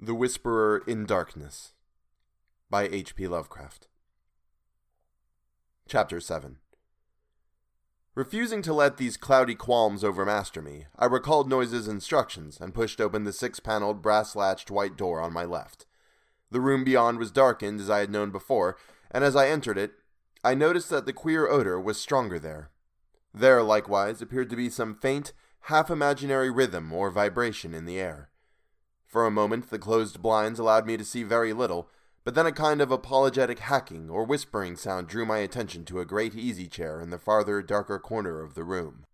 The Whisperer in Darkness by H.P. Lovecraft. Chapter 7 Refusing to let these cloudy qualms overmaster me, I recalled Noyes's instructions and pushed open the six paneled, brass latched white door on my left. The room beyond was darkened as I had known before, and as I entered it, I noticed that the queer odor was stronger there. There, likewise, appeared to be some faint, half imaginary rhythm or vibration in the air. For a moment, the closed blinds allowed me to see very little, but then a kind of apologetic hacking or whispering sound drew my attention to a great easy chair in the farther, darker corner of the room.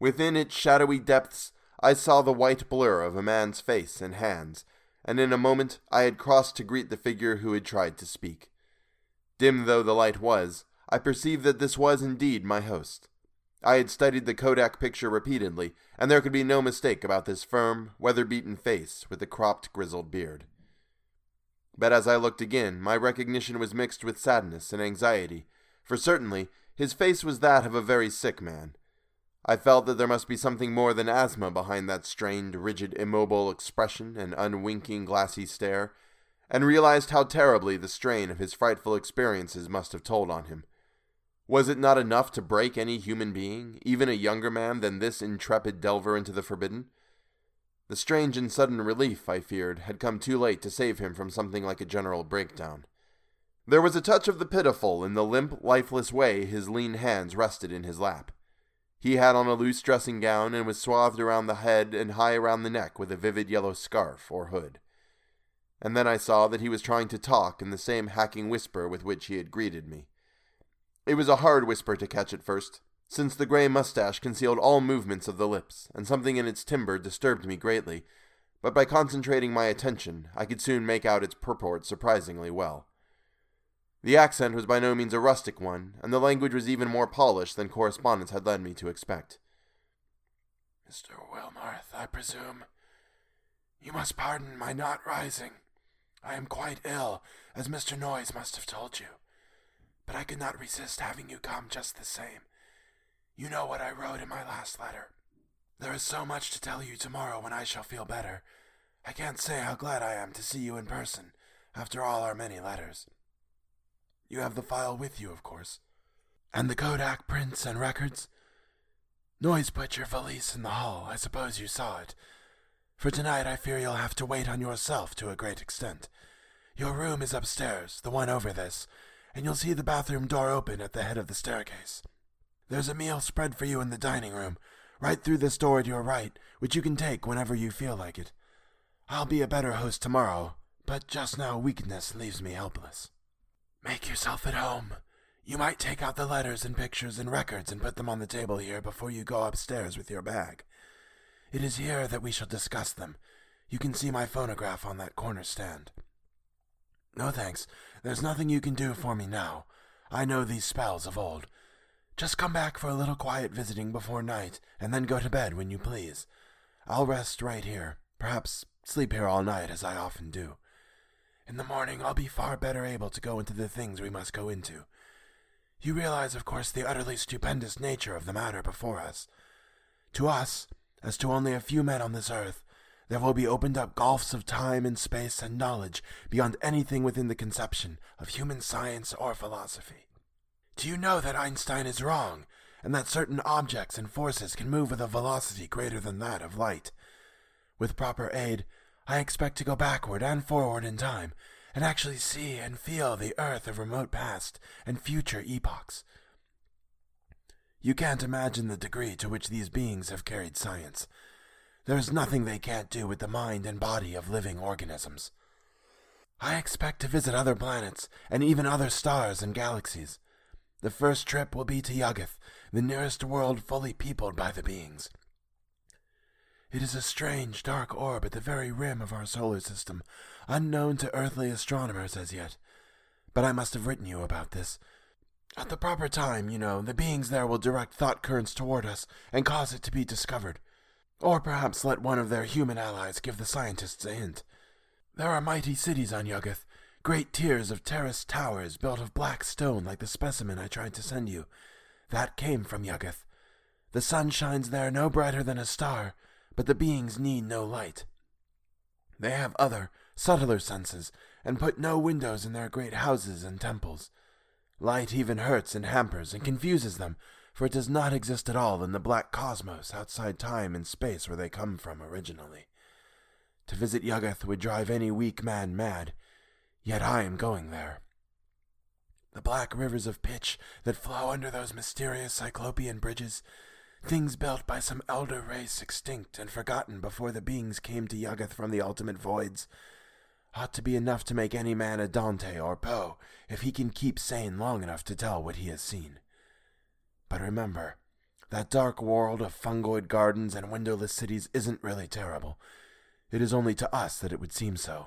Within its shadowy depths, I saw the white blur of a man's face and hands, and in a moment I had crossed to greet the figure who had tried to speak. Dim though the light was, I perceived that this was indeed my host. I had studied the Kodak picture repeatedly, and there could be no mistake about this firm, weather beaten face with the cropped, grizzled beard. But as I looked again, my recognition was mixed with sadness and anxiety, for certainly his face was that of a very sick man. I felt that there must be something more than asthma behind that strained, rigid, immobile expression and unwinking, glassy stare, and realized how terribly the strain of his frightful experiences must have told on him. Was it not enough to break any human being, even a younger man than this intrepid delver into the forbidden? The strange and sudden relief, I feared, had come too late to save him from something like a general breakdown. There was a touch of the pitiful in the limp, lifeless way his lean hands rested in his lap. He had on a loose dressing gown and was swathed around the head and high around the neck with a vivid yellow scarf or hood. And then I saw that he was trying to talk in the same hacking whisper with which he had greeted me. It was a hard whisper to catch at first, since the gray mustache concealed all movements of the lips, and something in its timbre disturbed me greatly, but by concentrating my attention, I could soon make out its purport surprisingly well. The accent was by no means a rustic one, and the language was even more polished than correspondence had led me to expect. Mr. Wilmarth, I presume. You must pardon my not rising. I am quite ill, as Mr. Noyes must have told you but I could not resist having you come just the same. You know what I wrote in my last letter. There is so much to tell you tomorrow when I shall feel better. I can't say how glad I am to see you in person, after all our many letters. You have the file with you, of course. And the Kodak prints and records? Noyes put your valise in the hall. I suppose you saw it. For tonight I fear you'll have to wait on yourself to a great extent. Your room is upstairs, the one over this, and you'll see the bathroom door open at the head of the staircase. There's a meal spread for you in the dining room, right through this door to your right, which you can take whenever you feel like it. I'll be a better host tomorrow, but just now weakness leaves me helpless. Make yourself at home. You might take out the letters and pictures and records and put them on the table here before you go upstairs with your bag. It is here that we shall discuss them. You can see my phonograph on that corner stand. No thanks. There's nothing you can do for me now. I know these spells of old. Just come back for a little quiet visiting before night, and then go to bed when you please. I'll rest right here, perhaps sleep here all night, as I often do. In the morning, I'll be far better able to go into the things we must go into. You realize, of course, the utterly stupendous nature of the matter before us. To us, as to only a few men on this earth, there will be opened up gulfs of time and space and knowledge beyond anything within the conception of human science or philosophy. Do you know that Einstein is wrong, and that certain objects and forces can move with a velocity greater than that of light? With proper aid, I expect to go backward and forward in time, and actually see and feel the earth of remote past and future epochs. You can't imagine the degree to which these beings have carried science. There is nothing they can't do with the mind and body of living organisms. I expect to visit other planets and even other stars and galaxies. The first trip will be to Yuggoth, the nearest world fully peopled by the beings. It is a strange, dark orb at the very rim of our solar system, unknown to earthly astronomers as yet. But I must have written you about this. At the proper time, you know, the beings there will direct thought currents toward us and cause it to be discovered. Or perhaps let one of their human allies give the scientists a hint. There are mighty cities on Yuggoth, great tiers of terraced towers built of black stone like the specimen I tried to send you. That came from Yuggoth. The sun shines there no brighter than a star, but the beings need no light. They have other, subtler senses, and put no windows in their great houses and temples. Light even hurts and hampers and confuses them, for it does not exist at all in the black cosmos outside time and space where they come from originally. To visit Yuggoth would drive any weak man mad, yet I am going there. The black rivers of pitch that flow under those mysterious cyclopean bridges, things built by some elder race extinct and forgotten before the beings came to Yuggoth from the ultimate voids, ought to be enough to make any man a Dante or Poe if he can keep sane long enough to tell what he has seen. But remember, that dark world of fungoid gardens and windowless cities isn't really terrible. It is only to us that it would seem so.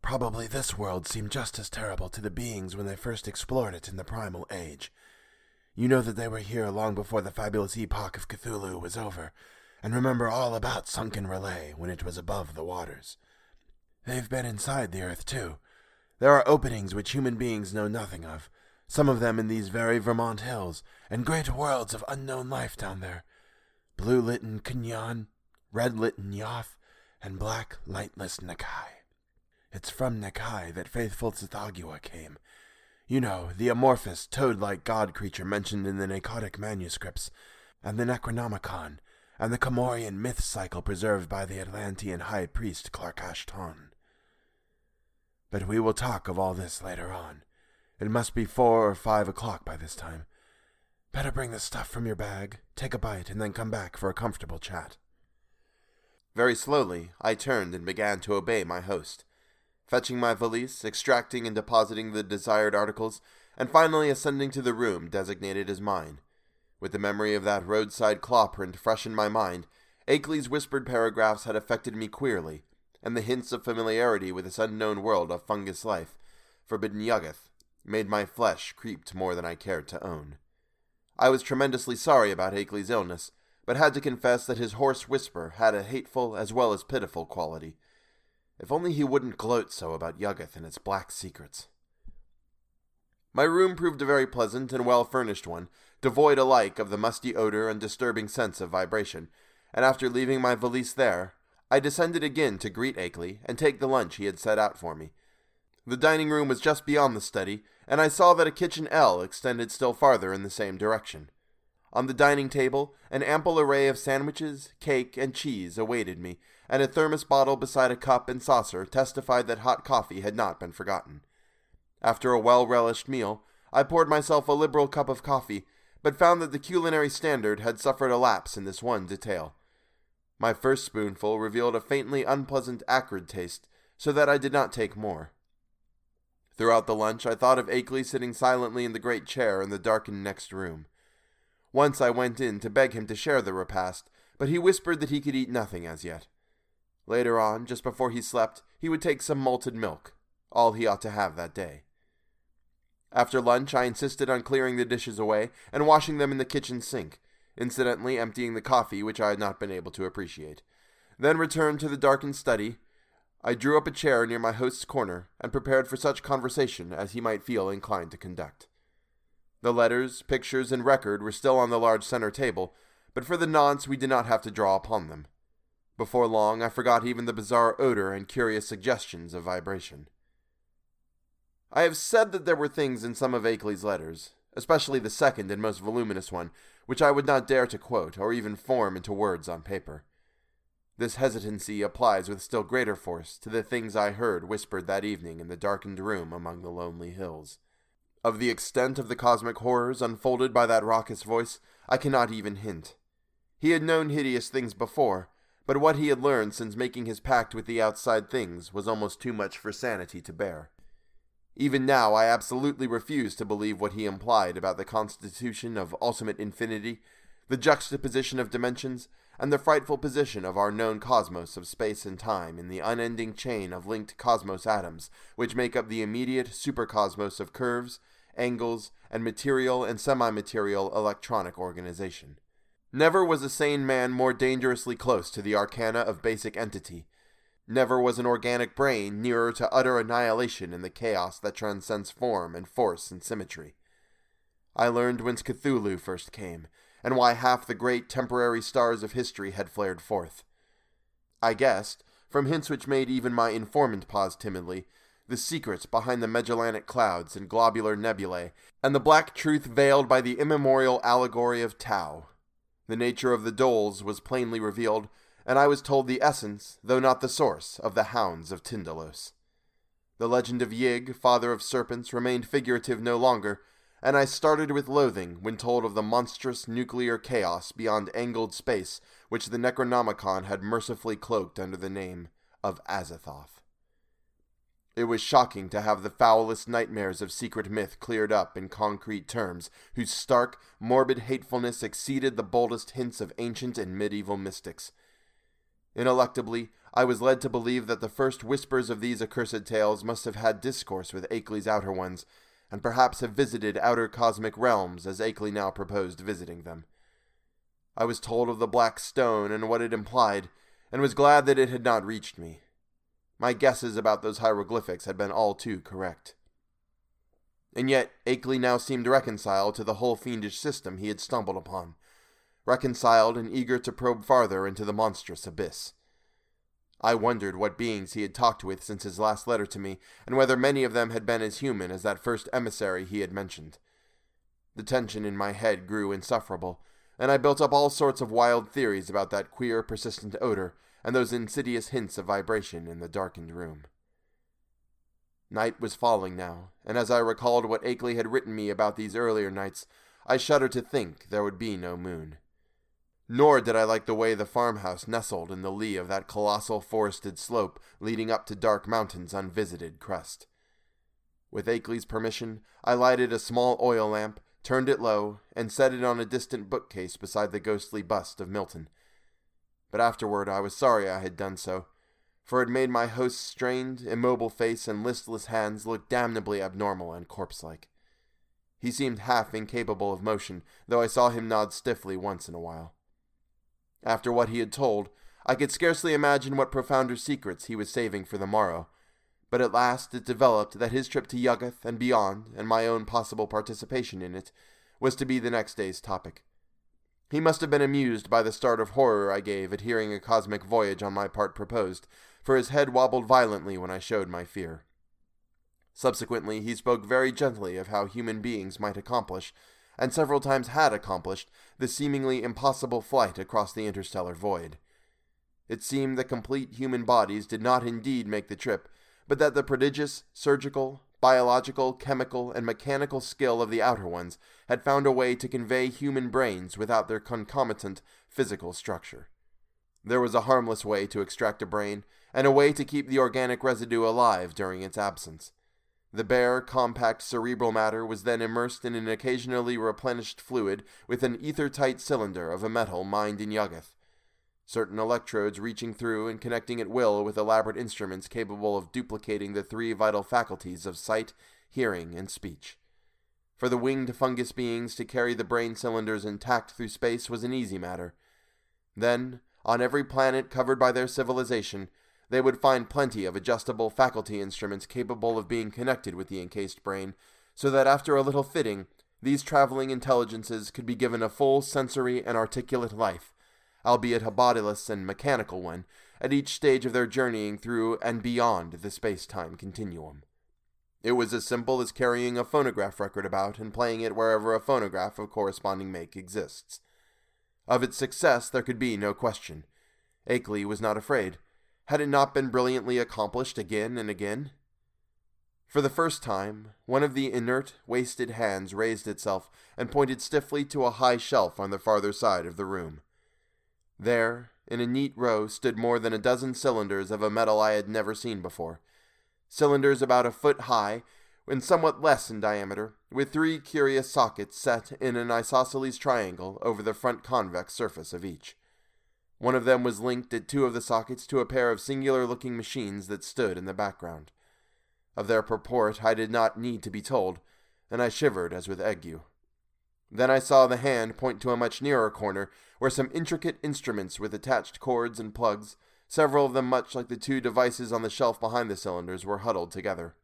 Probably this world seemed just as terrible to the beings when they first explored it in the primal age. You know that they were here long before the fabulous epoch of Cthulhu was over, and remember all about Sunken R'lyeh when it was above the waters. They've been inside the earth, too. There are openings which human beings know nothing of, some of them in these very Vermont hills, and great worlds of unknown life down there. Blue lit litten K'n-yan, red lit litten Yoth, and black lightless N'kai. It's from N'kai that faithful Tsathoggua came. You know, the amorphous, toad-like god creature mentioned in the Pnakotic manuscripts, and the Necronomicon, and the Commoriom myth cycle preserved by the Atlantean high priest Klarkash-Ton. But we will talk of all this later on. It must be four or five o'clock by this time. Better bring the stuff from your bag, take a bite, and then come back for a comfortable chat. Very slowly, I turned and began to obey my host, fetching my valise, extracting and depositing the desired articles, and finally ascending to the room designated as mine. With the memory of that roadside claw print fresh in my mind, Akeley's whispered paragraphs had affected me queerly, and the hints of familiarity with this unknown world of fungus life, forbidden Yuggoth, made my flesh creep to more than I cared to own. I was tremendously sorry about Akeley's illness, but had to confess that his hoarse whisper had a hateful as well as pitiful quality. If only he wouldn't gloat so about Yuggoth and its black secrets. My room proved a very pleasant and well furnished one, devoid alike of the musty odor and disturbing sense of vibration, and after leaving my valise there, I descended again to greet Akeley and take the lunch he had set out for me. The dining room was just beyond the study, and I saw that a kitchen L extended still farther in the same direction. On the dining table, an ample array of sandwiches, cake, and cheese awaited me, and a thermos bottle beside a cup and saucer testified that hot coffee had not been forgotten. After a well relished meal, I poured myself a liberal cup of coffee, but found that the culinary standard had suffered a lapse in this one detail. My first spoonful revealed a faintly unpleasant acrid taste, so that I did not take more. Throughout the lunch, I thought of Akeley sitting silently in the great chair in the darkened next room. Once I went in to beg him to share the repast, but he whispered that he could eat nothing as yet. Later on, just before he slept, he would take some malted milk, all he ought to have that day. After lunch, I insisted on clearing the dishes away and washing them in the kitchen sink, incidentally emptying the coffee which I had not been able to appreciate. Then returned to the darkened study. I drew up a chair near my host's corner and prepared for such conversation as he might feel inclined to conduct. The letters, pictures, and record were still on the large center table, but for the nonce we did not have to draw upon them. Before long, I forgot even the bizarre odor and curious suggestions of vibration. I have said that there were things in some of Akeley's letters, especially the second and most voluminous one, which I would not dare to quote or even form into words on paper. This hesitancy applies with still greater force to the things I heard whispered that evening in the darkened room among the lonely hills. Of the extent of the cosmic horrors unfolded by that raucous voice, I cannot even hint. He had known hideous things before, but what he had learned since making his pact with the outside things was almost too much for sanity to bear. Even now, I absolutely refuse to believe what he implied about the constitution of ultimate infinity, the juxtaposition of dimensions, and the frightful position of our known cosmos of space and time in the unending chain of linked cosmos atoms which make up the immediate supercosmos of curves, angles, and material and semi material electronic organization. Never was a sane man more dangerously close to the arcana of basic entity, Never was an organic brain nearer to utter annihilation in the chaos that transcends form and force and symmetry. I learned whence Cthulhu first came, and why half the great temporary stars of history had flared forth. I guessed, from hints which made even my informant pause timidly, the secrets behind the Magellanic clouds and globular nebulae, and the black truth veiled by the immemorial allegory of Tao. The nature of the Doels was plainly revealed, and I was told the essence, though not the source, of the hounds of Tindalos. The legend of Yig, father of serpents, remained figurative no longer, and I started with loathing when told of the monstrous nuclear chaos beyond angled space which the Necronomicon had mercifully cloaked under the name of Azathoth. It was shocking to have the foulest nightmares of secret myth cleared up in concrete terms, whose stark, morbid hatefulness exceeded the boldest hints of ancient and medieval mystics. Ineluctably, I was led to believe that the first whispers of these accursed tales must have had discourse with Akeley's outer ones, and perhaps have visited outer cosmic realms as Akeley now proposed visiting them. I was told of the black stone and what it implied, and was glad that it had not reached me. My guesses about those hieroglyphics had been all too correct. And yet, Akeley now seemed reconciled to the whole fiendish system he had stumbled upon, reconciled and eager to probe farther into the monstrous abyss. I wondered what beings he had talked with since his last letter to me, and whether many of them had been as human as that first emissary he had mentioned. The tension in my head grew insufferable, and I built up all sorts of wild theories about that queer, persistent odor and those insidious hints of vibration in the darkened room. Night was falling now, and as I recalled what Akeley had written me about these earlier nights, I shuddered to think there would be no moon. Nor did I like the way the farmhouse nestled in the lee of that colossal forested slope leading up to Dark Mountain's unvisited crest. With Akeley's permission, I lighted a small oil lamp, turned it low, and set it on a distant bookcase beside the ghostly bust of Milton, but afterward I was sorry I had done so, for it made my host's strained, immobile face and listless hands look damnably abnormal and corpse like. He seemed half incapable of motion, though I saw him nod stiffly once in a while. After what he had told, I could scarcely imagine what profounder secrets he was saving for the morrow, but at last it developed that his trip to Yuggoth and beyond, and my own possible participation in it, was to be the next day's topic. He must have been amused by the start of horror I gave at hearing a cosmic voyage on my part proposed, for his head wobbled violently when I showed my fear. Subsequently, he spoke very gently of how human beings might accomplish, and several times had accomplished, the seemingly impossible flight across the interstellar void. It seemed that complete human bodies did not indeed make the trip, but that the prodigious surgical, biological, chemical, and mechanical skill of the outer ones had found a way to convey human brains without their concomitant physical structure. There was a harmless way to extract a brain, and a way to keep the organic residue alive during its absence. The bare, compact cerebral matter was then immersed in an occasionally replenished fluid with an ether tight cylinder of a metal mined in Yuggoth, certain electrodes reaching through and connecting at will with elaborate instruments capable of duplicating the three vital faculties of sight, hearing, and speech. For the winged fungus beings to carry the brain cylinders intact through space was an easy matter. Then, on every planet covered by their civilization, they would find plenty of adjustable faculty instruments capable of being connected with the encased brain, so that after a little fitting, these traveling intelligences could be given a full sensory and articulate life, albeit a bodiless and mechanical one, at each stage of their journeying through and beyond the space time continuum. It was as simple as carrying a phonograph record about and playing it wherever a phonograph of corresponding make exists. Of its success there could be no question. Akeley was not afraid. Had it not been brilliantly accomplished again and again? For the first time, one of the inert, wasted hands raised itself and pointed stiffly to a high shelf on the farther side of the room. There, in a neat row, stood more than a dozen cylinders of a metal I had never seen before. Cylinders about a foot high and somewhat less in diameter, with three curious sockets set in an isosceles triangle over the front convex surface of each. One of them was linked at two of the sockets to a pair of singular looking machines that stood in the background. Of their purport I did not need to be told, and I shivered as with ague. Then I saw the hand point to a much nearer corner, where some intricate instruments with attached cords and plugs, several of them much like the two devices on the shelf behind the cylinders, were huddled together.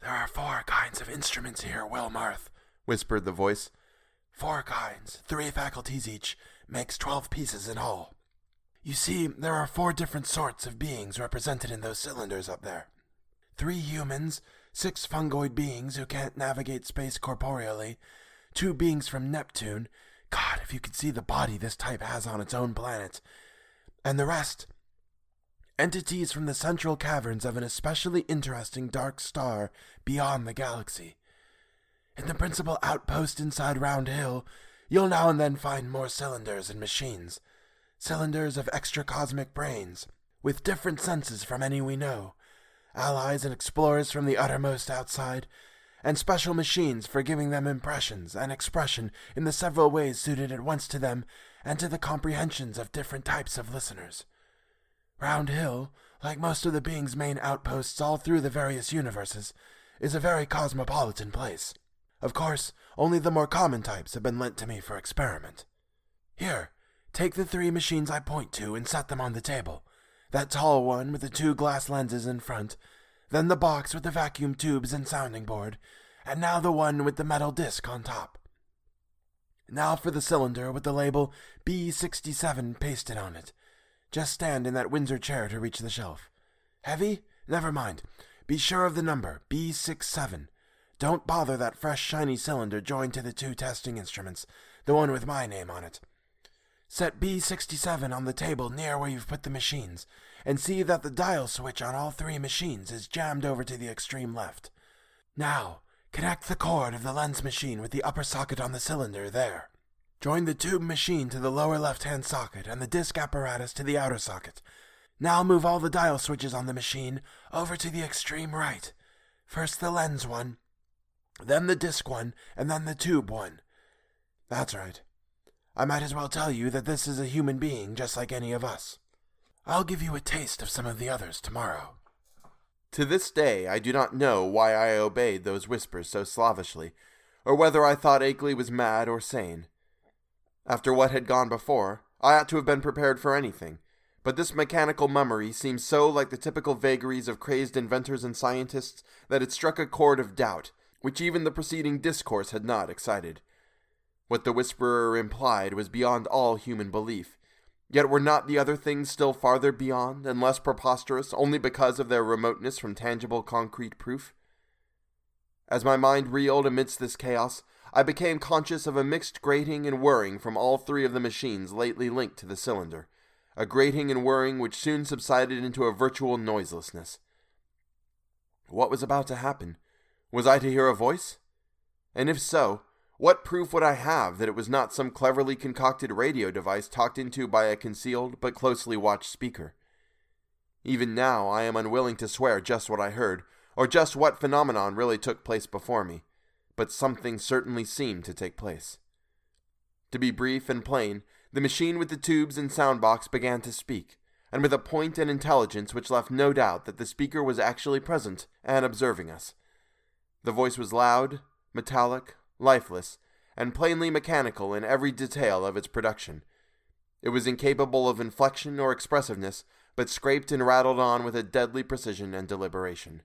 There are four kinds of instruments here, Wilmarth, whispered the voice. Four kinds, three faculties each, makes twelve pieces in all. You see, there are four different sorts of beings represented in those cylinders up there. Three humans, six fungoid beings who can't navigate space corporeally, two beings from Neptune. God, if you could see the body this type has on its own planet. And the rest, entities from the central caverns of an especially interesting dark star beyond the galaxy. In the principal outpost inside Round Hill, you'll now and then find more cylinders and machines. Cylinders of extracosmic brains, with different senses from any we know, allies and explorers from the uttermost outside, and special machines for giving them impressions and expression in the several ways suited at once to them and to the comprehensions of different types of listeners. Round Hill, like most of the being's main outposts all through the various universes, is a very cosmopolitan place. Of course, only the more common types have been lent to me for experiment. Here, take the three machines I point to and set them on the table. That tall one with the two glass lenses in front, then the box with the vacuum tubes and sounding board, and now the one with the metal disc on top. Now for the cylinder with the label B67 pasted on it. Just stand in that Windsor chair to reach the shelf. Heavy? Never mind. Be sure of the number, B67. Don't bother that fresh shiny cylinder joined to the two testing instruments, the one with my name on it. Set B67 on the table near where you've put the machines, and see that the dial switch on all three machines is jammed over to the extreme left. Now, connect the cord of the lens machine with the upper socket on the cylinder there. Join the tube machine to the lower left hand socket and the disc apparatus to the outer socket. Now move all the dial switches on the machine over to the extreme right. First the lens one, then the disc one, and then the tube one. That's right. I might as well tell you that this is a human being just like any of us. I'll give you a taste of some of the others tomorrow. To this day, I do not know why I obeyed those whispers so slavishly, or whether I thought Akeley was mad or sane. After what had gone before, I ought to have been prepared for anything, but this mechanical mummery seemed so like the typical vagaries of crazed inventors and scientists that it struck a chord of doubt, which even the preceding discourse had not excited. What the whisperer implied was beyond all human belief, yet were not the other things still farther beyond and less preposterous only because of their remoteness from tangible concrete proof? As my mind reeled amidst this chaos, I became conscious of a mixed grating and whirring from all three of the machines lately linked to the cylinder, a grating and whirring which soon subsided into a virtual noiselessness. What was about to happen? Was I to hear a voice? And if so, what proof would I have that it was not some cleverly concocted radio device talked into by a concealed but closely watched speaker? Even now, I am unwilling to swear just what I heard, or just what phenomenon really took place before me but something certainly seemed to take place. To be brief and plain, the machine with the tubes and sound box began to speak, and with a point and intelligence which left no doubt that the speaker was actually present and observing us. The voice was loud, metallic, lifeless, and plainly mechanical in every detail of its production. It was incapable of inflection or expressiveness, but scraped and rattled on with a deadly precision and deliberation.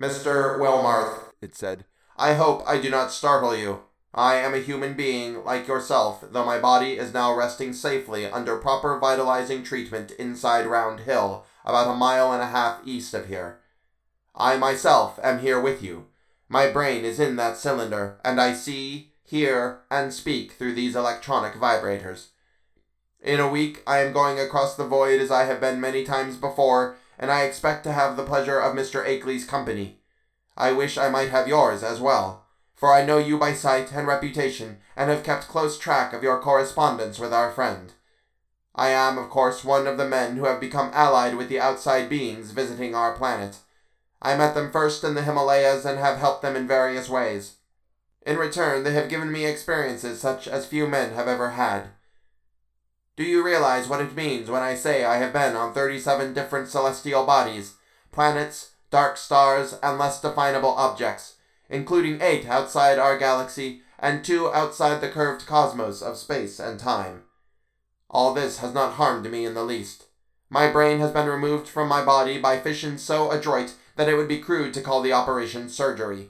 Mr. Wilmarth, it said, I hope I do not startle you. I am a human being like yourself, though my body is now resting safely under proper vitalizing treatment inside Round Hill, about a mile and a half east of here. I myself am here with you. My brain is in that cylinder, and I see, hear, and speak through these electronic vibrators. In a week, I am going across the void as I have been many times before, and I expect to have the pleasure of Mr. Akeley's company. I wish I might have yours as well, for I know you by sight and reputation, and have kept close track of your correspondence with our friend. I am, of course, one of the men who have become allied with the outside beings visiting our planet. I met them first in the Himalayas and have helped them in various ways. In return, they have given me experiences such as few men have ever had. Do you realize what it means when I say I have been on 37 different celestial bodies, planets, dark stars, and less definable objects, including eight outside our galaxy and two outside the curved cosmos of space and time. All this has not harmed me in the least. My brain has been removed from my body by fission so adroit that it would be crude to call the operation surgery.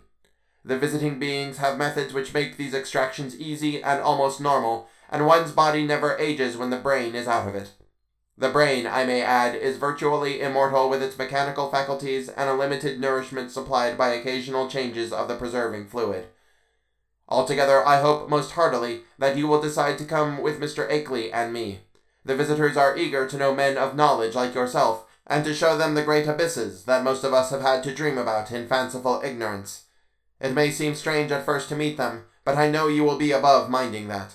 The visiting beings have methods which make these extractions easy and almost normal, and one's body never ages when the brain is out of it. The brain, I may add, is virtually immortal with its mechanical faculties and a limited nourishment supplied by occasional changes of the preserving fluid. Altogether, I hope most heartily that you will decide to come with Mr. Akeley and me. The visitors are eager to know men of knowledge like yourself, and to show them the great abysses that most of us have had to dream about in fanciful ignorance. It may seem strange at first to meet them, but I know you will be above minding that.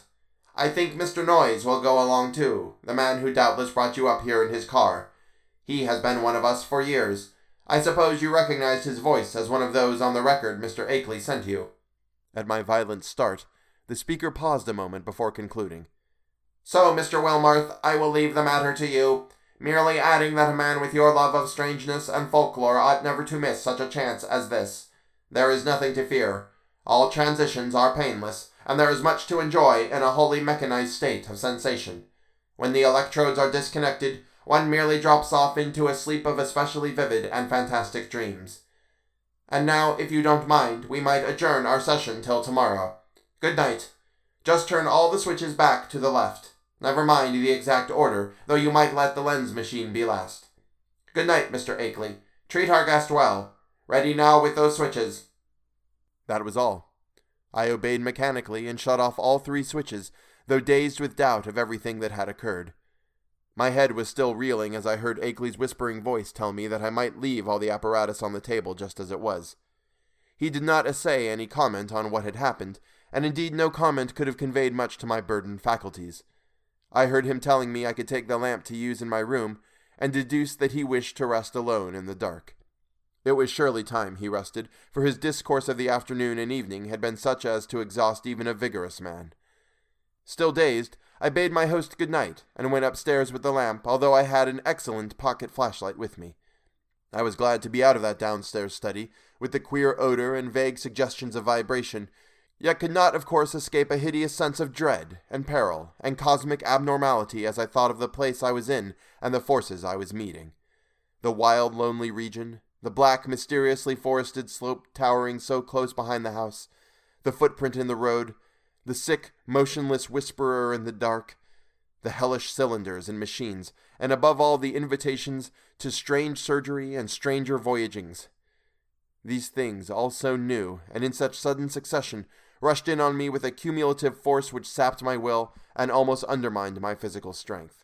I think Mr. Noyes will go along too, the man who doubtless brought you up here in his car. He has been one of us for years. I suppose you recognized his voice as one of those on the record Mr. Akeley sent you. At my violent start, the speaker paused a moment before concluding. So, Mr. Wilmarth, I will leave the matter to you, merely adding that a man with your love of strangeness and folklore ought never to miss such a chance as this. There is nothing to fear. All transitions are painless, and there is much to enjoy in a wholly mechanized state of sensation. When the electrodes are disconnected, one merely drops off into a sleep of especially vivid and fantastic dreams. And now, if you don't mind, we might adjourn our session till tomorrow. Good night. Just turn all the switches back to the left. Never mind the exact order, though you might let the lens machine be last. Good night, Mr. Akeley. Treat our guest well. Ready now with those switches. That was all. I obeyed mechanically and shut off all three switches, though dazed with doubt of everything that had occurred. My head was still reeling as I heard Akeley's whispering voice tell me that I might leave all the apparatus on the table just as it was. He did not essay any comment on what had happened, and indeed no comment could have conveyed much to my burdened faculties. I heard him telling me I could take the lamp to use in my room, and deduced that he wished to rest alone in the dark. It was surely time he rested, for his discourse of the afternoon and evening had been such as to exhaust even a vigorous man. Still dazed, I bade my host good night, and went upstairs with the lamp, although I had an excellent pocket flashlight with me. I was glad to be out of that downstairs study, with the queer odor and vague suggestions of vibration, yet could not, of course, escape a hideous sense of dread and peril and cosmic abnormality as I thought of the place I was in and the forces I was meeting. The wild, lonely region, the black, mysteriously forested slope towering so close behind the house, the footprint in the road, the sick, motionless whisperer in the dark, the hellish cylinders and machines, and above all the invitations to strange surgery and stranger voyagings. These things, all so new, and in such sudden succession, rushed in on me with a cumulative force which sapped my will and almost undermined my physical strength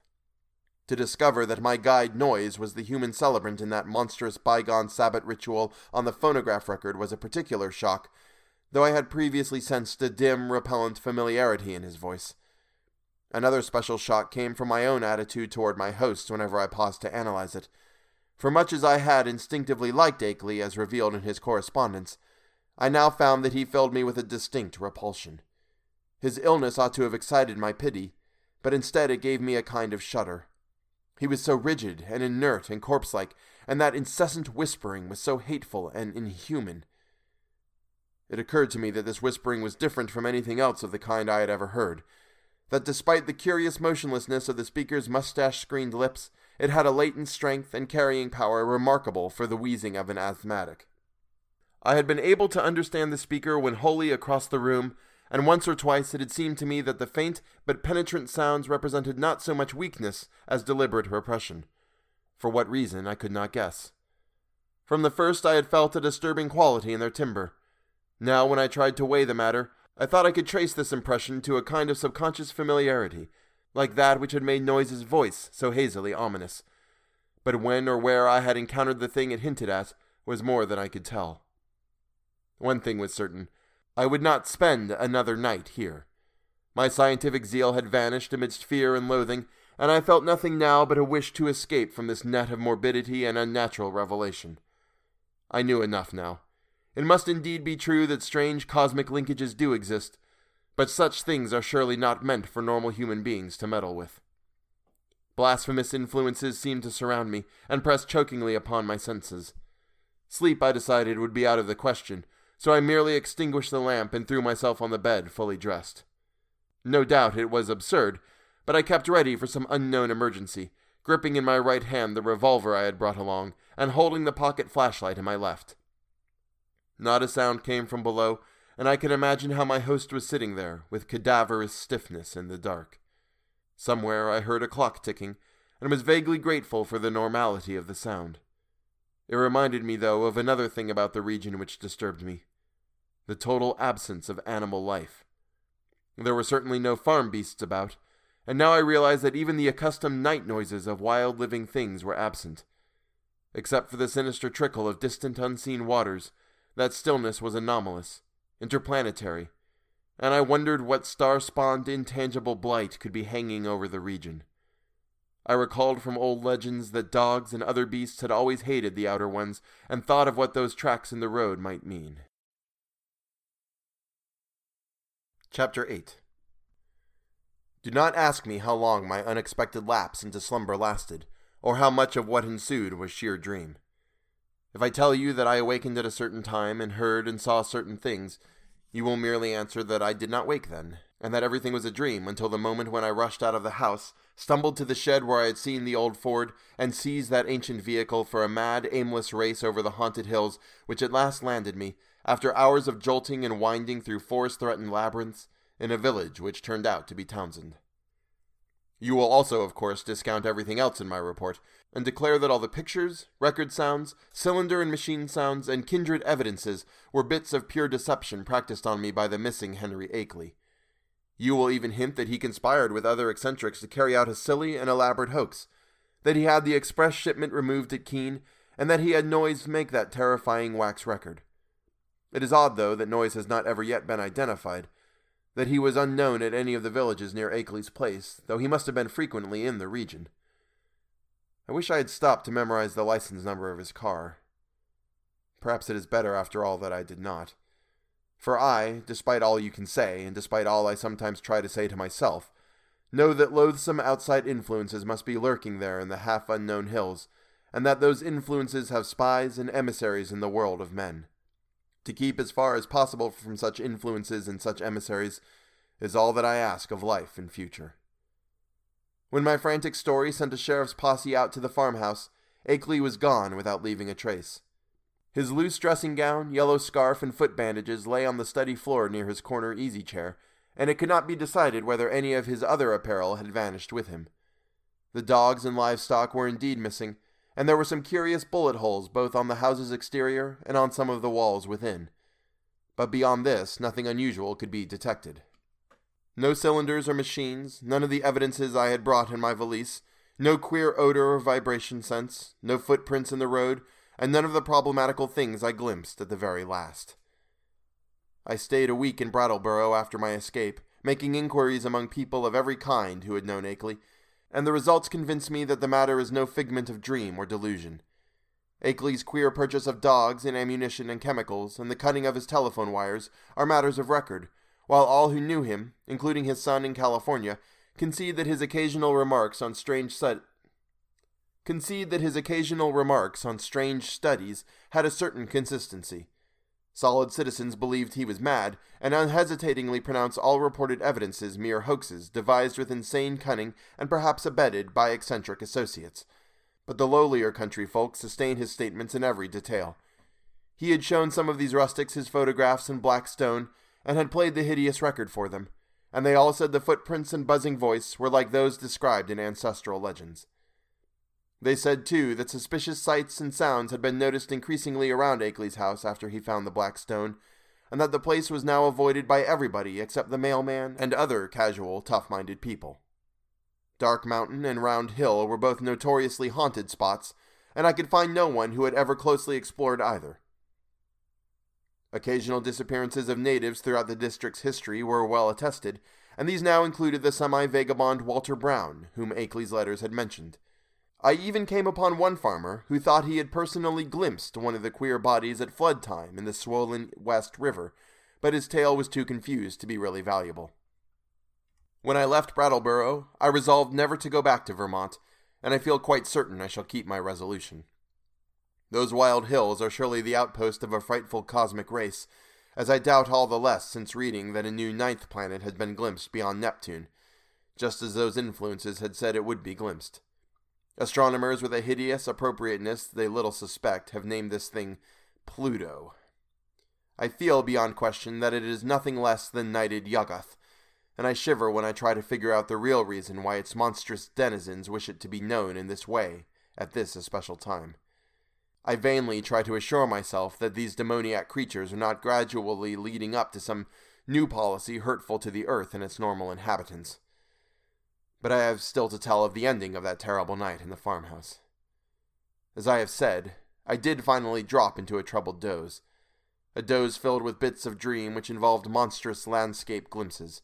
to discover that my guide Noyes was the human celebrant in that monstrous bygone Sabbat ritual on the phonograph record was a particular shock, though I had previously sensed a dim, repellent familiarity in his voice. Another special shock came from my own attitude toward my host whenever I paused to analyze it. For much as I had instinctively liked Akeley as revealed in his correspondence, I now found that he filled me with a distinct repulsion. His illness ought to have excited my pity, but instead it gave me a kind of shudder. He was so rigid and inert and corpse like, and that incessant whispering was so hateful and inhuman. It occurred to me that this whispering was different from anything else of the kind I had ever heard. That despite the curious motionlessness of the speaker's mustache screened lips, it had a latent strength and carrying power remarkable for the wheezing of an asthmatic. I had been able to understand the speaker when wholly across the room, and once or twice it had seemed to me that the faint but penetrant sounds represented not so much weakness as deliberate repression. For what reason, I could not guess. From the first, I had felt a disturbing quality in their timbre. Now, when I tried to weigh the matter, I thought I could trace this impression to a kind of subconscious familiarity, like that which had made Noyes's voice so hazily ominous. But when or where I had encountered the thing it hinted at was more than I could tell. One thing was certain I would not spend another night here. My scientific zeal had vanished amidst fear and loathing, and I felt nothing now but a wish to escape from this net of morbidity and unnatural revelation. I knew enough now. It must indeed be true that strange cosmic linkages do exist, but such things are surely not meant for normal human beings to meddle with. Blasphemous influences seemed to surround me and press chokingly upon my senses. Sleep, I decided, would be out of the question, so I merely extinguished the lamp and threw myself on the bed fully dressed. No doubt it was absurd, but I kept ready for some unknown emergency, gripping in my right hand the revolver I had brought along, and holding the pocket flashlight in my left. Not a sound came from below, and I could imagine how my host was sitting there, with cadaverous stiffness in the dark. Somewhere I heard a clock ticking, and was vaguely grateful for the normality of the sound. It reminded me, though, of another thing about the region which disturbed me the total absence of animal life. There were certainly no farm beasts about, and now I realized that even the accustomed night noises of wild living things were absent. Except for the sinister trickle of distant unseen waters, that stillness was anomalous, interplanetary, and I wondered what star spawned intangible blight could be hanging over the region. I recalled from old legends that dogs and other beasts had always hated the outer ones, and thought of what those tracks in the road might mean. Chapter 8 Do not ask me how long my unexpected lapse into slumber lasted, or how much of what ensued was sheer dream. If I tell you that I awakened at a certain time and heard and saw certain things, you will merely answer that I did not wake then, and that everything was a dream until the moment when I rushed out of the house, stumbled to the shed where I had seen the old Ford, and seized that ancient vehicle for a mad, aimless race over the haunted hills, which at last landed me, after hours of jolting and winding through forest threatened labyrinths, in a village which turned out to be Townshend. You will also, of course, discount everything else in my report, and declare that all the pictures, record sounds, cylinder and machine sounds, and kindred evidences were bits of pure deception practiced on me by the missing Henry Akeley. You will even hint that he conspired with other eccentrics to carry out a silly and elaborate hoax, that he had the express shipment removed at Keene, and that he had Noyes make that terrifying wax record. It is odd, though, that Noyes has not ever yet been identified, that he was unknown at any of the villages near Akeley's place, though he must have been frequently in the region. I wish I had stopped to memorize the license number of his car. Perhaps it is better, after all, that I did not. For I, despite all you can say, and despite all I sometimes try to say to myself, know that loathsome outside influences must be lurking there in the half unknown hills, and that those influences have spies and emissaries in the world of men. To keep as far as possible from such influences and such emissaries is all that I ask of life in future. When my frantic story sent a sheriff's posse out to the farmhouse, Akeley was gone without leaving a trace. His loose dressing gown, yellow scarf, and foot bandages lay on the study floor near his corner easy chair, and it could not be decided whether any of his other apparel had vanished with him. The dogs and livestock were indeed missing, and there were some curious bullet holes both on the house's exterior and on some of the walls within. But beyond this, nothing unusual could be detected. No cylinders or machines, none of the evidences I had brought in my valise, no queer odor or vibration sense, no footprints in the road, and none of the problematical things I glimpsed at the very last. I stayed a week in Brattleboro after my escape, making inquiries among people of every kind who had known Akeley, and the results convince me that the matter is no figment of dream or delusion. Akeley's queer purchase of dogs and ammunition and chemicals, and the cutting of his telephone wires, are matters of record, while all who knew him, including his son in California, concede that his occasional remarks on strange concede that his occasional remarks on strange studies had a certain consistency. Solid citizens believed he was mad, and unhesitatingly pronounced all reported evidences mere hoaxes devised with insane cunning and perhaps abetted by eccentric associates. But the lowlier country folk sustained his statements in every detail. He had shown some of these rustics his photographs in black stone, and had played the hideous record for them, and they all said the footprints and buzzing voice were like those described in ancestral legends. They said, too, that suspicious sights and sounds had been noticed increasingly around Akeley's house after he found the black stone, and that the place was now avoided by everybody except the mailman and other casual, tough minded people. Dark Mountain and Round Hill were both notoriously haunted spots, and I could find no one who had ever closely explored either. Occasional disappearances of natives throughout the district's history were well attested, and these now included the semi vagabond Walter Brown, whom Akeley's letters had mentioned. I even came upon one farmer who thought he had personally glimpsed one of the queer bodies at flood time in the swollen West River, but his tale was too confused to be really valuable. When I left Brattleboro, I resolved never to go back to Vermont, and I feel quite certain I shall keep my resolution. Those wild hills are surely the outpost of a frightful cosmic race, as I doubt all the less since reading that a new ninth planet had been glimpsed beyond Neptune, just as those influences had said it would be glimpsed. Astronomers with a hideous appropriateness they little suspect have named this thing Pluto. I feel beyond question that it is nothing less than nighted Yuggoth, and I shiver when I try to figure out the real reason why its monstrous denizens wish it to be known in this way, at this especial time. I vainly try to assure myself that these demoniac creatures are not gradually leading up to some new policy hurtful to the earth and its normal inhabitants. But I have still to tell of the ending of that terrible night in the farmhouse. As I have said, I did finally drop into a troubled doze, a doze filled with bits of dream which involved monstrous landscape glimpses.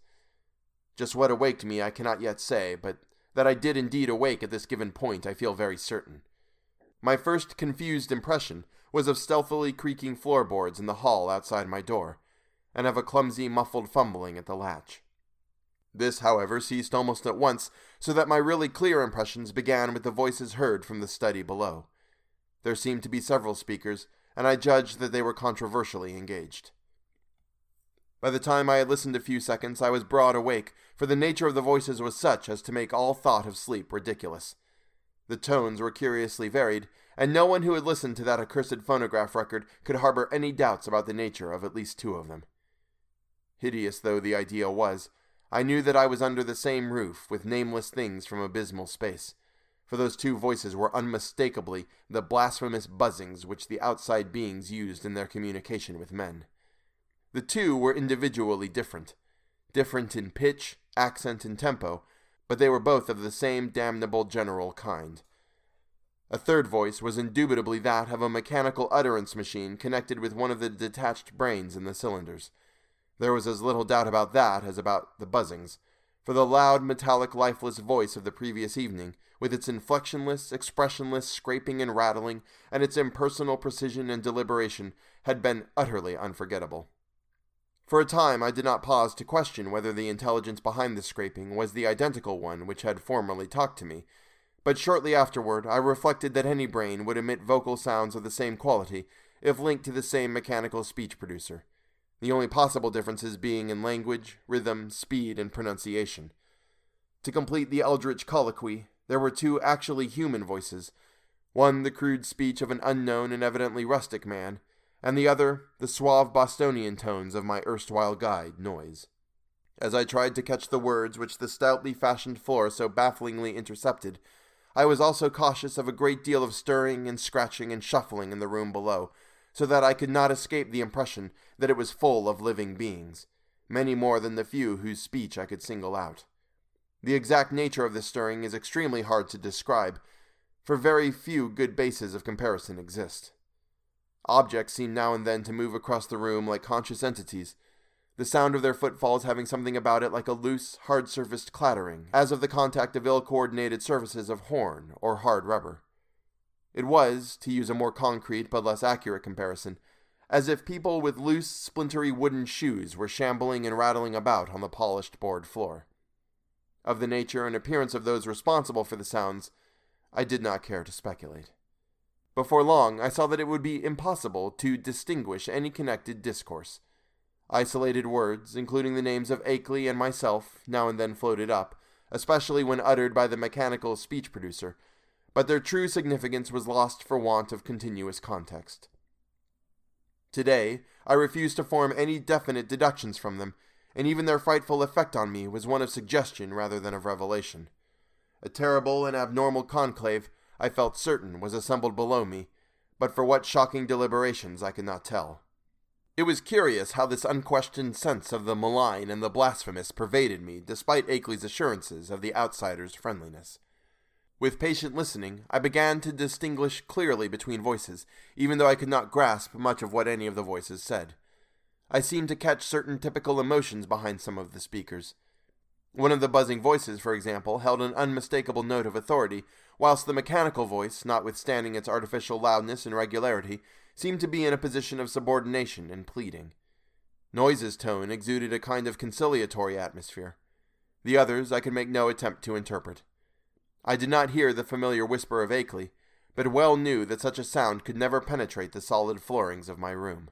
Just what awaked me I cannot yet say, but that I did indeed awake at this given point I feel very certain. My first confused impression was of stealthily creaking floorboards in the hall outside my door, and of a clumsy, muffled fumbling at the latch. This, however, ceased almost at once, so that my really clear impressions began with the voices heard from the study below. There seemed to be several speakers, and I judged that they were controversially engaged. By the time I had listened a few seconds, I was broad awake, for the nature of the voices was such as to make all thought of sleep ridiculous. The tones were curiously varied, and no one who had listened to that accursed phonograph record could harbor any doubts about the nature of at least two of them. Hideous though the idea was, I knew that I was under the same roof with nameless things from abysmal space, for those two voices were unmistakably the blasphemous buzzings which the outside beings used in their communication with men. The two were individually different, different in pitch, accent, and tempo, but they were both of the same damnable general kind. A third voice was indubitably that of a mechanical utterance machine connected with one of the detached brains in the cylinders. There was as little doubt about that as about the buzzings, for the loud, metallic, lifeless voice of the previous evening, with its inflectionless, expressionless scraping and rattling, and its impersonal precision and deliberation, had been utterly unforgettable. For a time I did not pause to question whether the intelligence behind the scraping was the identical one which had formerly talked to me, but shortly afterward I reflected that any brain would emit vocal sounds of the same quality if linked to the same mechanical speech producer, the only possible differences being in language, rhythm, speed, and pronunciation. To complete the eldritch colloquy, there were two actually human voices, one the crude speech of an unknown and evidently rustic man, and the other the suave Bostonian tones of my erstwhile guide, Noyes. As I tried to catch the words which the stoutly fashioned floor so bafflingly intercepted, I was also cautious of a great deal of stirring and scratching and shuffling in the room below, so that I could not escape the impression that it was full of living beings, many more than the few whose speech I could single out. The exact nature of this stirring is extremely hard to describe, for very few good bases of comparison exist. Objects seem now and then to move across the room like conscious entities, the sound of their footfalls having something about it like a loose, hard surfaced clattering, as of the contact of ill coordinated surfaces of horn or hard rubber. It was, to use a more concrete but less accurate comparison, as if people with loose, splintery wooden shoes were shambling and rattling about on the polished board floor. Of the nature and appearance of those responsible for the sounds, I did not care to speculate. Before long, I saw that it would be impossible to distinguish any connected discourse. Isolated words, including the names of Akeley and myself, now and then floated up, especially when uttered by the mechanical speech producer, but their true significance was lost for want of continuous context. Today, I refuse to form any definite deductions from them, and even their frightful effect on me was one of suggestion rather than of revelation. A terrible and abnormal conclave I felt certain was assembled below me, but for what shocking deliberations I could not tell. It was curious how this unquestioned sense of the malign and the blasphemous pervaded me, despite Akeley's assurances of the outsider's friendliness. With patient listening, I began to distinguish clearly between voices, even though I could not grasp much of what any of the voices said. I seemed to catch certain typical emotions behind some of the speakers. One of the buzzing voices, for example, held an unmistakable note of authority, whilst the mechanical voice, notwithstanding its artificial loudness and regularity, seemed to be in a position of subordination and pleading. Noyes's tone exuded a kind of conciliatory atmosphere. The others I could make no attempt to interpret. I did not hear the familiar whisper of Akeley, but well knew that such a sound could never penetrate the solid floorings of my room.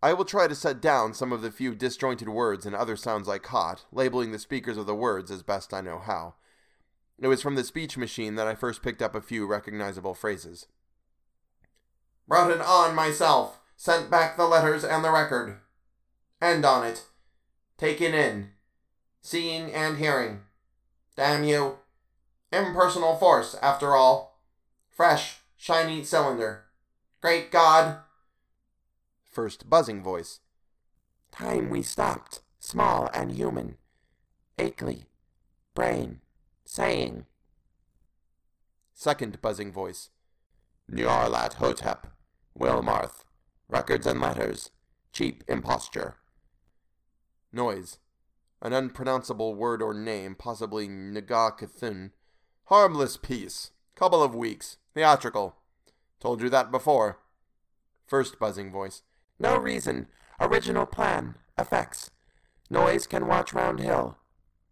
I will try to set down some of the few disjointed words and other sounds I caught, labeling the speakers of the words as best I know how. It was from the speech machine that I first picked up a few recognizable phrases. Brought it on myself, sent back the letters and the record. End on it. Taken in. Seeing and hearing. Damn you. Impersonal force, after all. Fresh, shiny cylinder. Great God! First buzzing voice. Time we stopped, small and human. Akeley, brain, saying. Second buzzing voice. Nyarlathotep, Hotep, Wilmarth, records and letters, cheap imposture. Noyes. An unpronounceable word or name, possibly N'gah-Kthun. Harmless piece. Couple of weeks. Theatrical. Told you that before. First buzzing voice. No reason. Original plan. Effects. Noyes can watch round hill.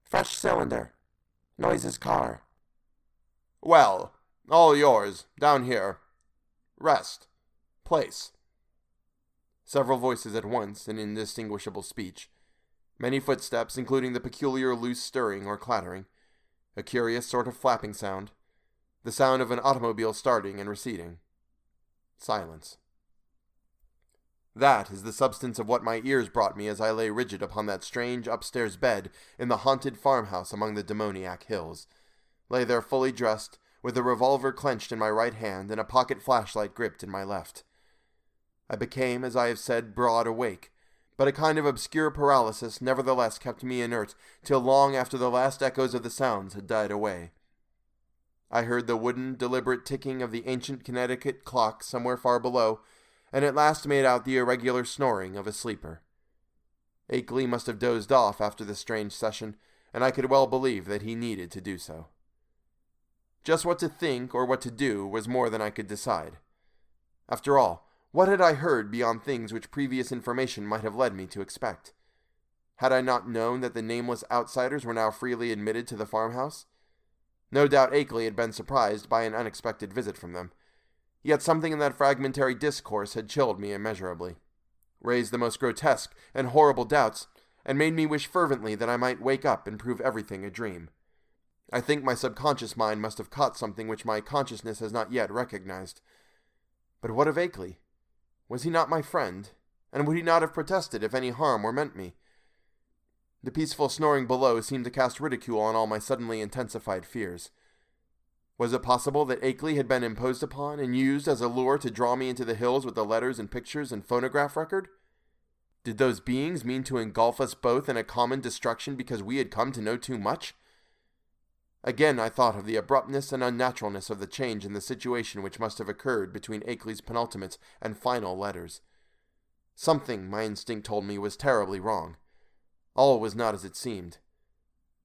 Fresh cylinder. Noyes's car. Well, all yours. Down here. Rest. Place. Several voices at once in indistinguishable speech. Many footsteps, including the peculiar loose stirring or clattering. A curious sort of flapping sound. The sound of an automobile starting and receding. Silence. That is the substance of what my ears brought me as I lay rigid upon that strange upstairs bed in the haunted farmhouse among the demoniac hills. Lay there fully dressed, with a revolver clenched in my right hand and a pocket flashlight gripped in my left. I became, as I have said, broad awake, but a kind of obscure paralysis nevertheless kept me inert till long after the last echoes of the sounds had died away. I heard the wooden, deliberate ticking of the ancient Connecticut clock somewhere far below, and at last made out the irregular snoring of a sleeper. Akeley must have dozed off after the strange session, and I could well believe that he needed to do so. Just what to think or what to do was more than I could decide. After all, what had I heard beyond things which previous information might have led me to expect? Had I not known that the nameless outsiders were now freely admitted to the farmhouse? No doubt Akeley had been surprised by an unexpected visit from them. Yet something in that fragmentary discourse had chilled me immeasurably, raised the most grotesque and horrible doubts, and made me wish fervently that I might wake up and prove everything a dream. I think my subconscious mind must have caught something which my consciousness has not yet recognized. But what of Akeley? Was he not my friend? And would he not have protested if any harm were meant me? The peaceful snoring below seemed to cast ridicule on all my suddenly intensified fears. Was it possible that Akeley had been imposed upon and used as a lure to draw me into the hills with the letters and pictures and phonograph record? Did those beings mean to engulf us both in a common destruction because we had come to know too much? Again I thought of the abruptness and unnaturalness of the change in the situation which must have occurred between Akeley's penultimate and final letters. Something, my instinct told me, was terribly wrong. All was not as it seemed.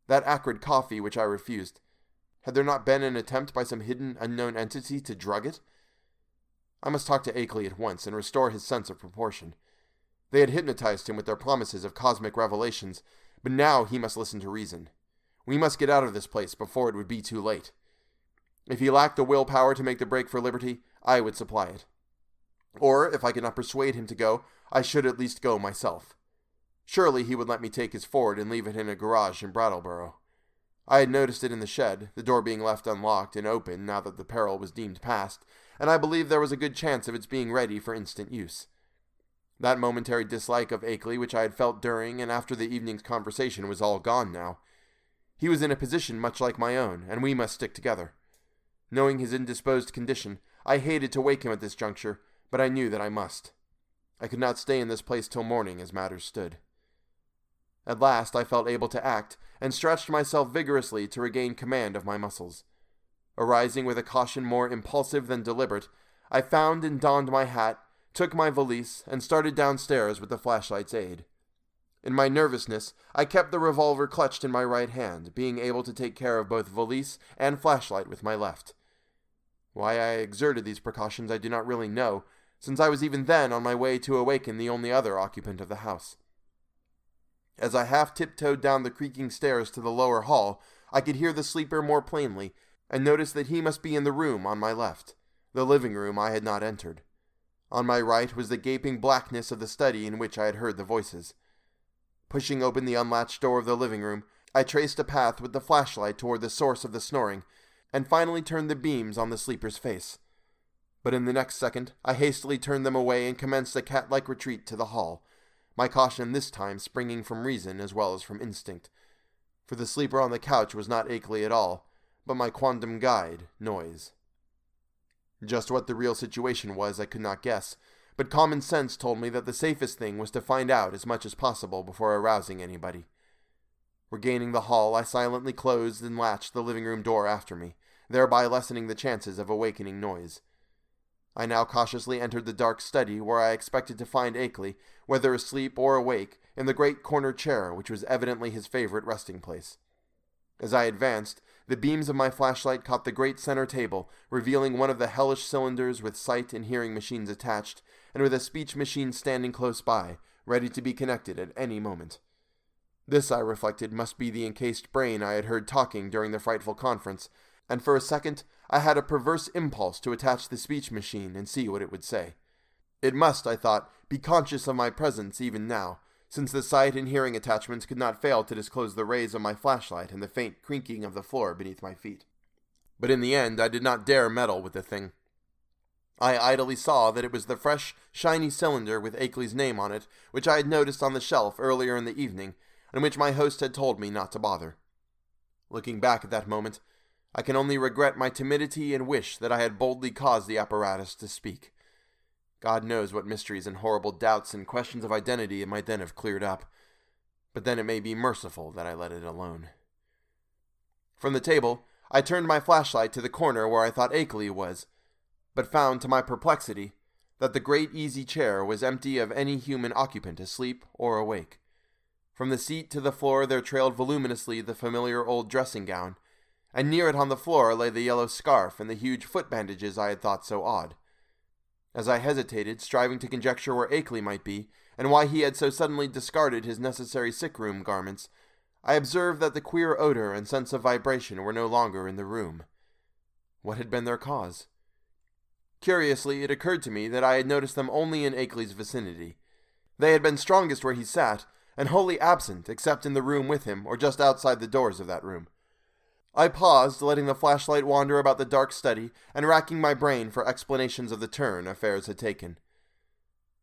That acrid coffee which I refused, had there not been an attempt by some hidden, unknown entity to drug it? I must talk to Akeley at once and restore his sense of proportion. They had hypnotized him with their promises of cosmic revelations, but now he must listen to reason. We must get out of this place before it would be too late. If he lacked the willpower to make the break for liberty, I would supply it. Or, if I could not persuade him to go, I should at least go myself. Surely he would let me take his Ford and leave it in a garage in Brattleboro. I had noticed it in the shed, the door being left unlocked and open now that the peril was deemed past, and I believed there was a good chance of its being ready for instant use. That momentary dislike of Akeley which I had felt during and after the evening's conversation was all gone now. He was in a position much like my own, and we must stick together. Knowing his indisposed condition, I hated to wake him at this juncture, but I knew that I must. I could not stay in this place till morning as matters stood. At last I felt able to act, and stretched myself vigorously to regain command of my muscles. Arising with a caution more impulsive than deliberate, I found and donned my hat, took my valise, and started downstairs with the flashlight's aid. In my nervousness, I kept the revolver clutched in my right hand, being able to take care of both valise and flashlight with my left. Why I exerted these precautions I do not really know, since I was even then on my way to awaken the only other occupant of the house. As I half tiptoed down the creaking stairs to the lower hall, I could hear the sleeper more plainly, and noticed that he must be in the room on my left, the living room I had not entered. On my right was the gaping blackness of the study in which I had heard the voices. Pushing open the unlatched door of the living room, I traced a path with the flashlight toward the source of the snoring, and finally turned the beams on the sleeper's face. But in the next second, I hastily turned them away and commenced a cat like retreat to the hall, my caution this time springing from reason as well as from instinct. For the sleeper on the couch was not Akeley at all, but my quondam guide, Noyes. Just what the real situation was, I could not guess, but common sense told me that the safest thing was to find out as much as possible before arousing anybody. Regaining the hall, I silently closed and latched the living room door after me, thereby lessening the chances of awakening Noyes. I now cautiously entered the dark study where I expected to find Akeley, whether asleep or awake, in the great corner chair which was evidently his favorite resting place. As I advanced, the beams of my flashlight caught the great center table, revealing one of the hellish cylinders with sight and hearing machines attached, and with a speech machine standing close by, ready to be connected at any moment. This, I reflected, must be the encased brain I had heard talking during the frightful conference, and for a second I had a perverse impulse to attach the speech machine and see what it would say. It must, I thought, be conscious of my presence even now, since the sight and hearing attachments could not fail to disclose the rays of my flashlight and the faint creaking of the floor beneath my feet. But in the end, I did not dare meddle with the thing. I idly saw that it was the fresh, shiny cylinder with Akeley's name on it, which I had noticed on the shelf earlier in the evening, and which my host had told me not to bother. Looking back at that moment, I can only regret my timidity and wish that I had boldly caused the apparatus to speak. God knows what mysteries and horrible doubts and questions of identity it might then have cleared up. But then it may be merciful that I let it alone. From the table, I turned my flashlight to the corner where I thought Akeley was, but found, to my perplexity, that the great easy chair was empty of any human occupant asleep or awake. From the seat to the floor there trailed voluminously the familiar old dressing gown, and near it on the floor lay the yellow scarf and the huge foot bandages I had thought so odd. As I hesitated, striving to conjecture where Akeley might be, and why he had so suddenly discarded his necessary sick room garments, I observed that the queer odor and sense of vibration were no longer in the room. What had been their cause? Curiously, it occurred to me that I had noticed them only in Akeley's vicinity. They had been strongest where he sat, and wholly absent except in the room with him or just outside the doors of that room. I paused, letting the flashlight wander about the dark study and racking my brain for explanations of the turn affairs had taken.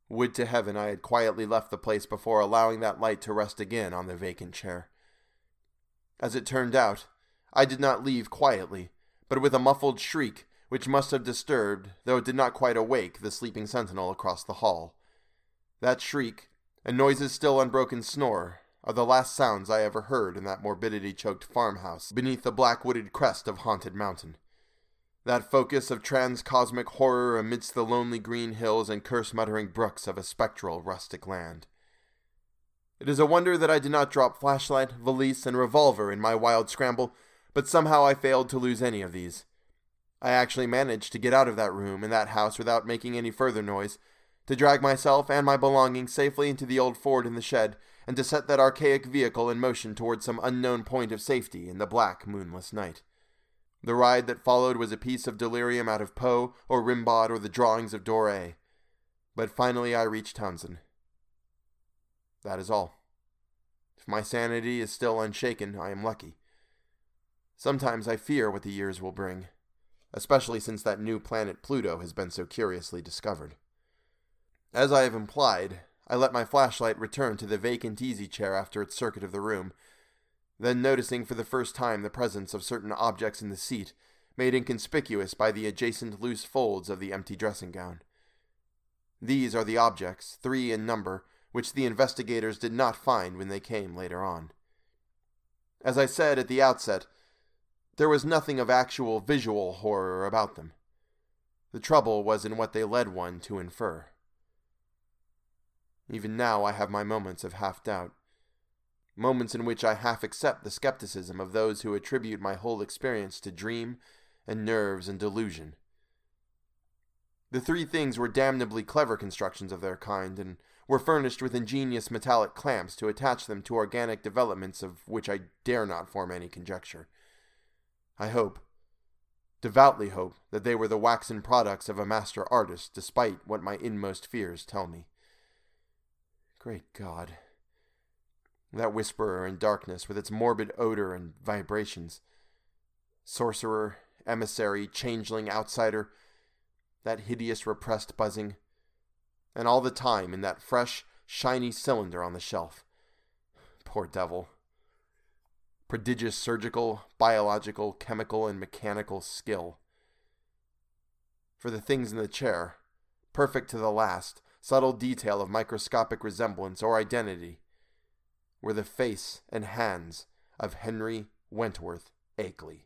Would to heaven I had quietly left the place before allowing that light to rest again on the vacant chair. As it turned out, I did not leave quietly, but with a muffled shriek which must have disturbed, though it did not quite awake, the sleeping sentinel across the hall. That shriek, and Noyes's still unbroken snore, are the last sounds I ever heard in that morbidity choked farmhouse beneath the black wooded crest of Haunted Mountain. That focus of transcosmic horror amidst the lonely green hills and curse muttering brooks of a spectral rustic land. It is a wonder that I did not drop flashlight, valise, and revolver in my wild scramble, but somehow I failed to lose any of these. I actually managed to get out of that room and that house without making any further noise, to drag myself and my belongings safely into the old Ford in the shed, and to set that archaic vehicle in motion toward some unknown point of safety in the black, moonless night. The ride that followed was a piece of delirium out of Poe or Rimbaud or the drawings of Doré. But finally I reached Townshend. That is all. If my sanity is still unshaken, I am lucky. Sometimes I fear what the years will bring, especially since that new planet Pluto has been so curiously discovered. As I have implied, I let my flashlight return to the vacant easy chair after its circuit of the room. Then, noticing for the first time the presence of certain objects in the seat, made inconspicuous by the adjacent loose folds of the empty dressing gown. These are the objects, three in number, which the investigators did not find when they came later on. As I said at the outset, there was nothing of actual visual horror about them. The trouble was in what they led one to infer. Even now I have my moments of half doubt. Moments in which I half accept the skepticism of those who attribute my whole experience to dream and nerves and delusion. The three things were damnably clever constructions of their kind, and were furnished with ingenious metallic clamps to attach them to organic developments of which I dare not form any conjecture. I hope, devoutly hope, that they were the waxen products of a master artist, despite what my inmost fears tell me. Great God. That whisperer in darkness with its morbid odor and vibrations. Sorcerer, emissary, changeling, outsider. That hideous repressed buzzing. And all the time in that fresh, shiny cylinder on the shelf. Poor devil. Prodigious surgical, biological, chemical, and mechanical skill. For the things in the chair, perfect to the last, subtle detail of microscopic resemblance or identity, were the face and hands of Henry Wentworth Akeley.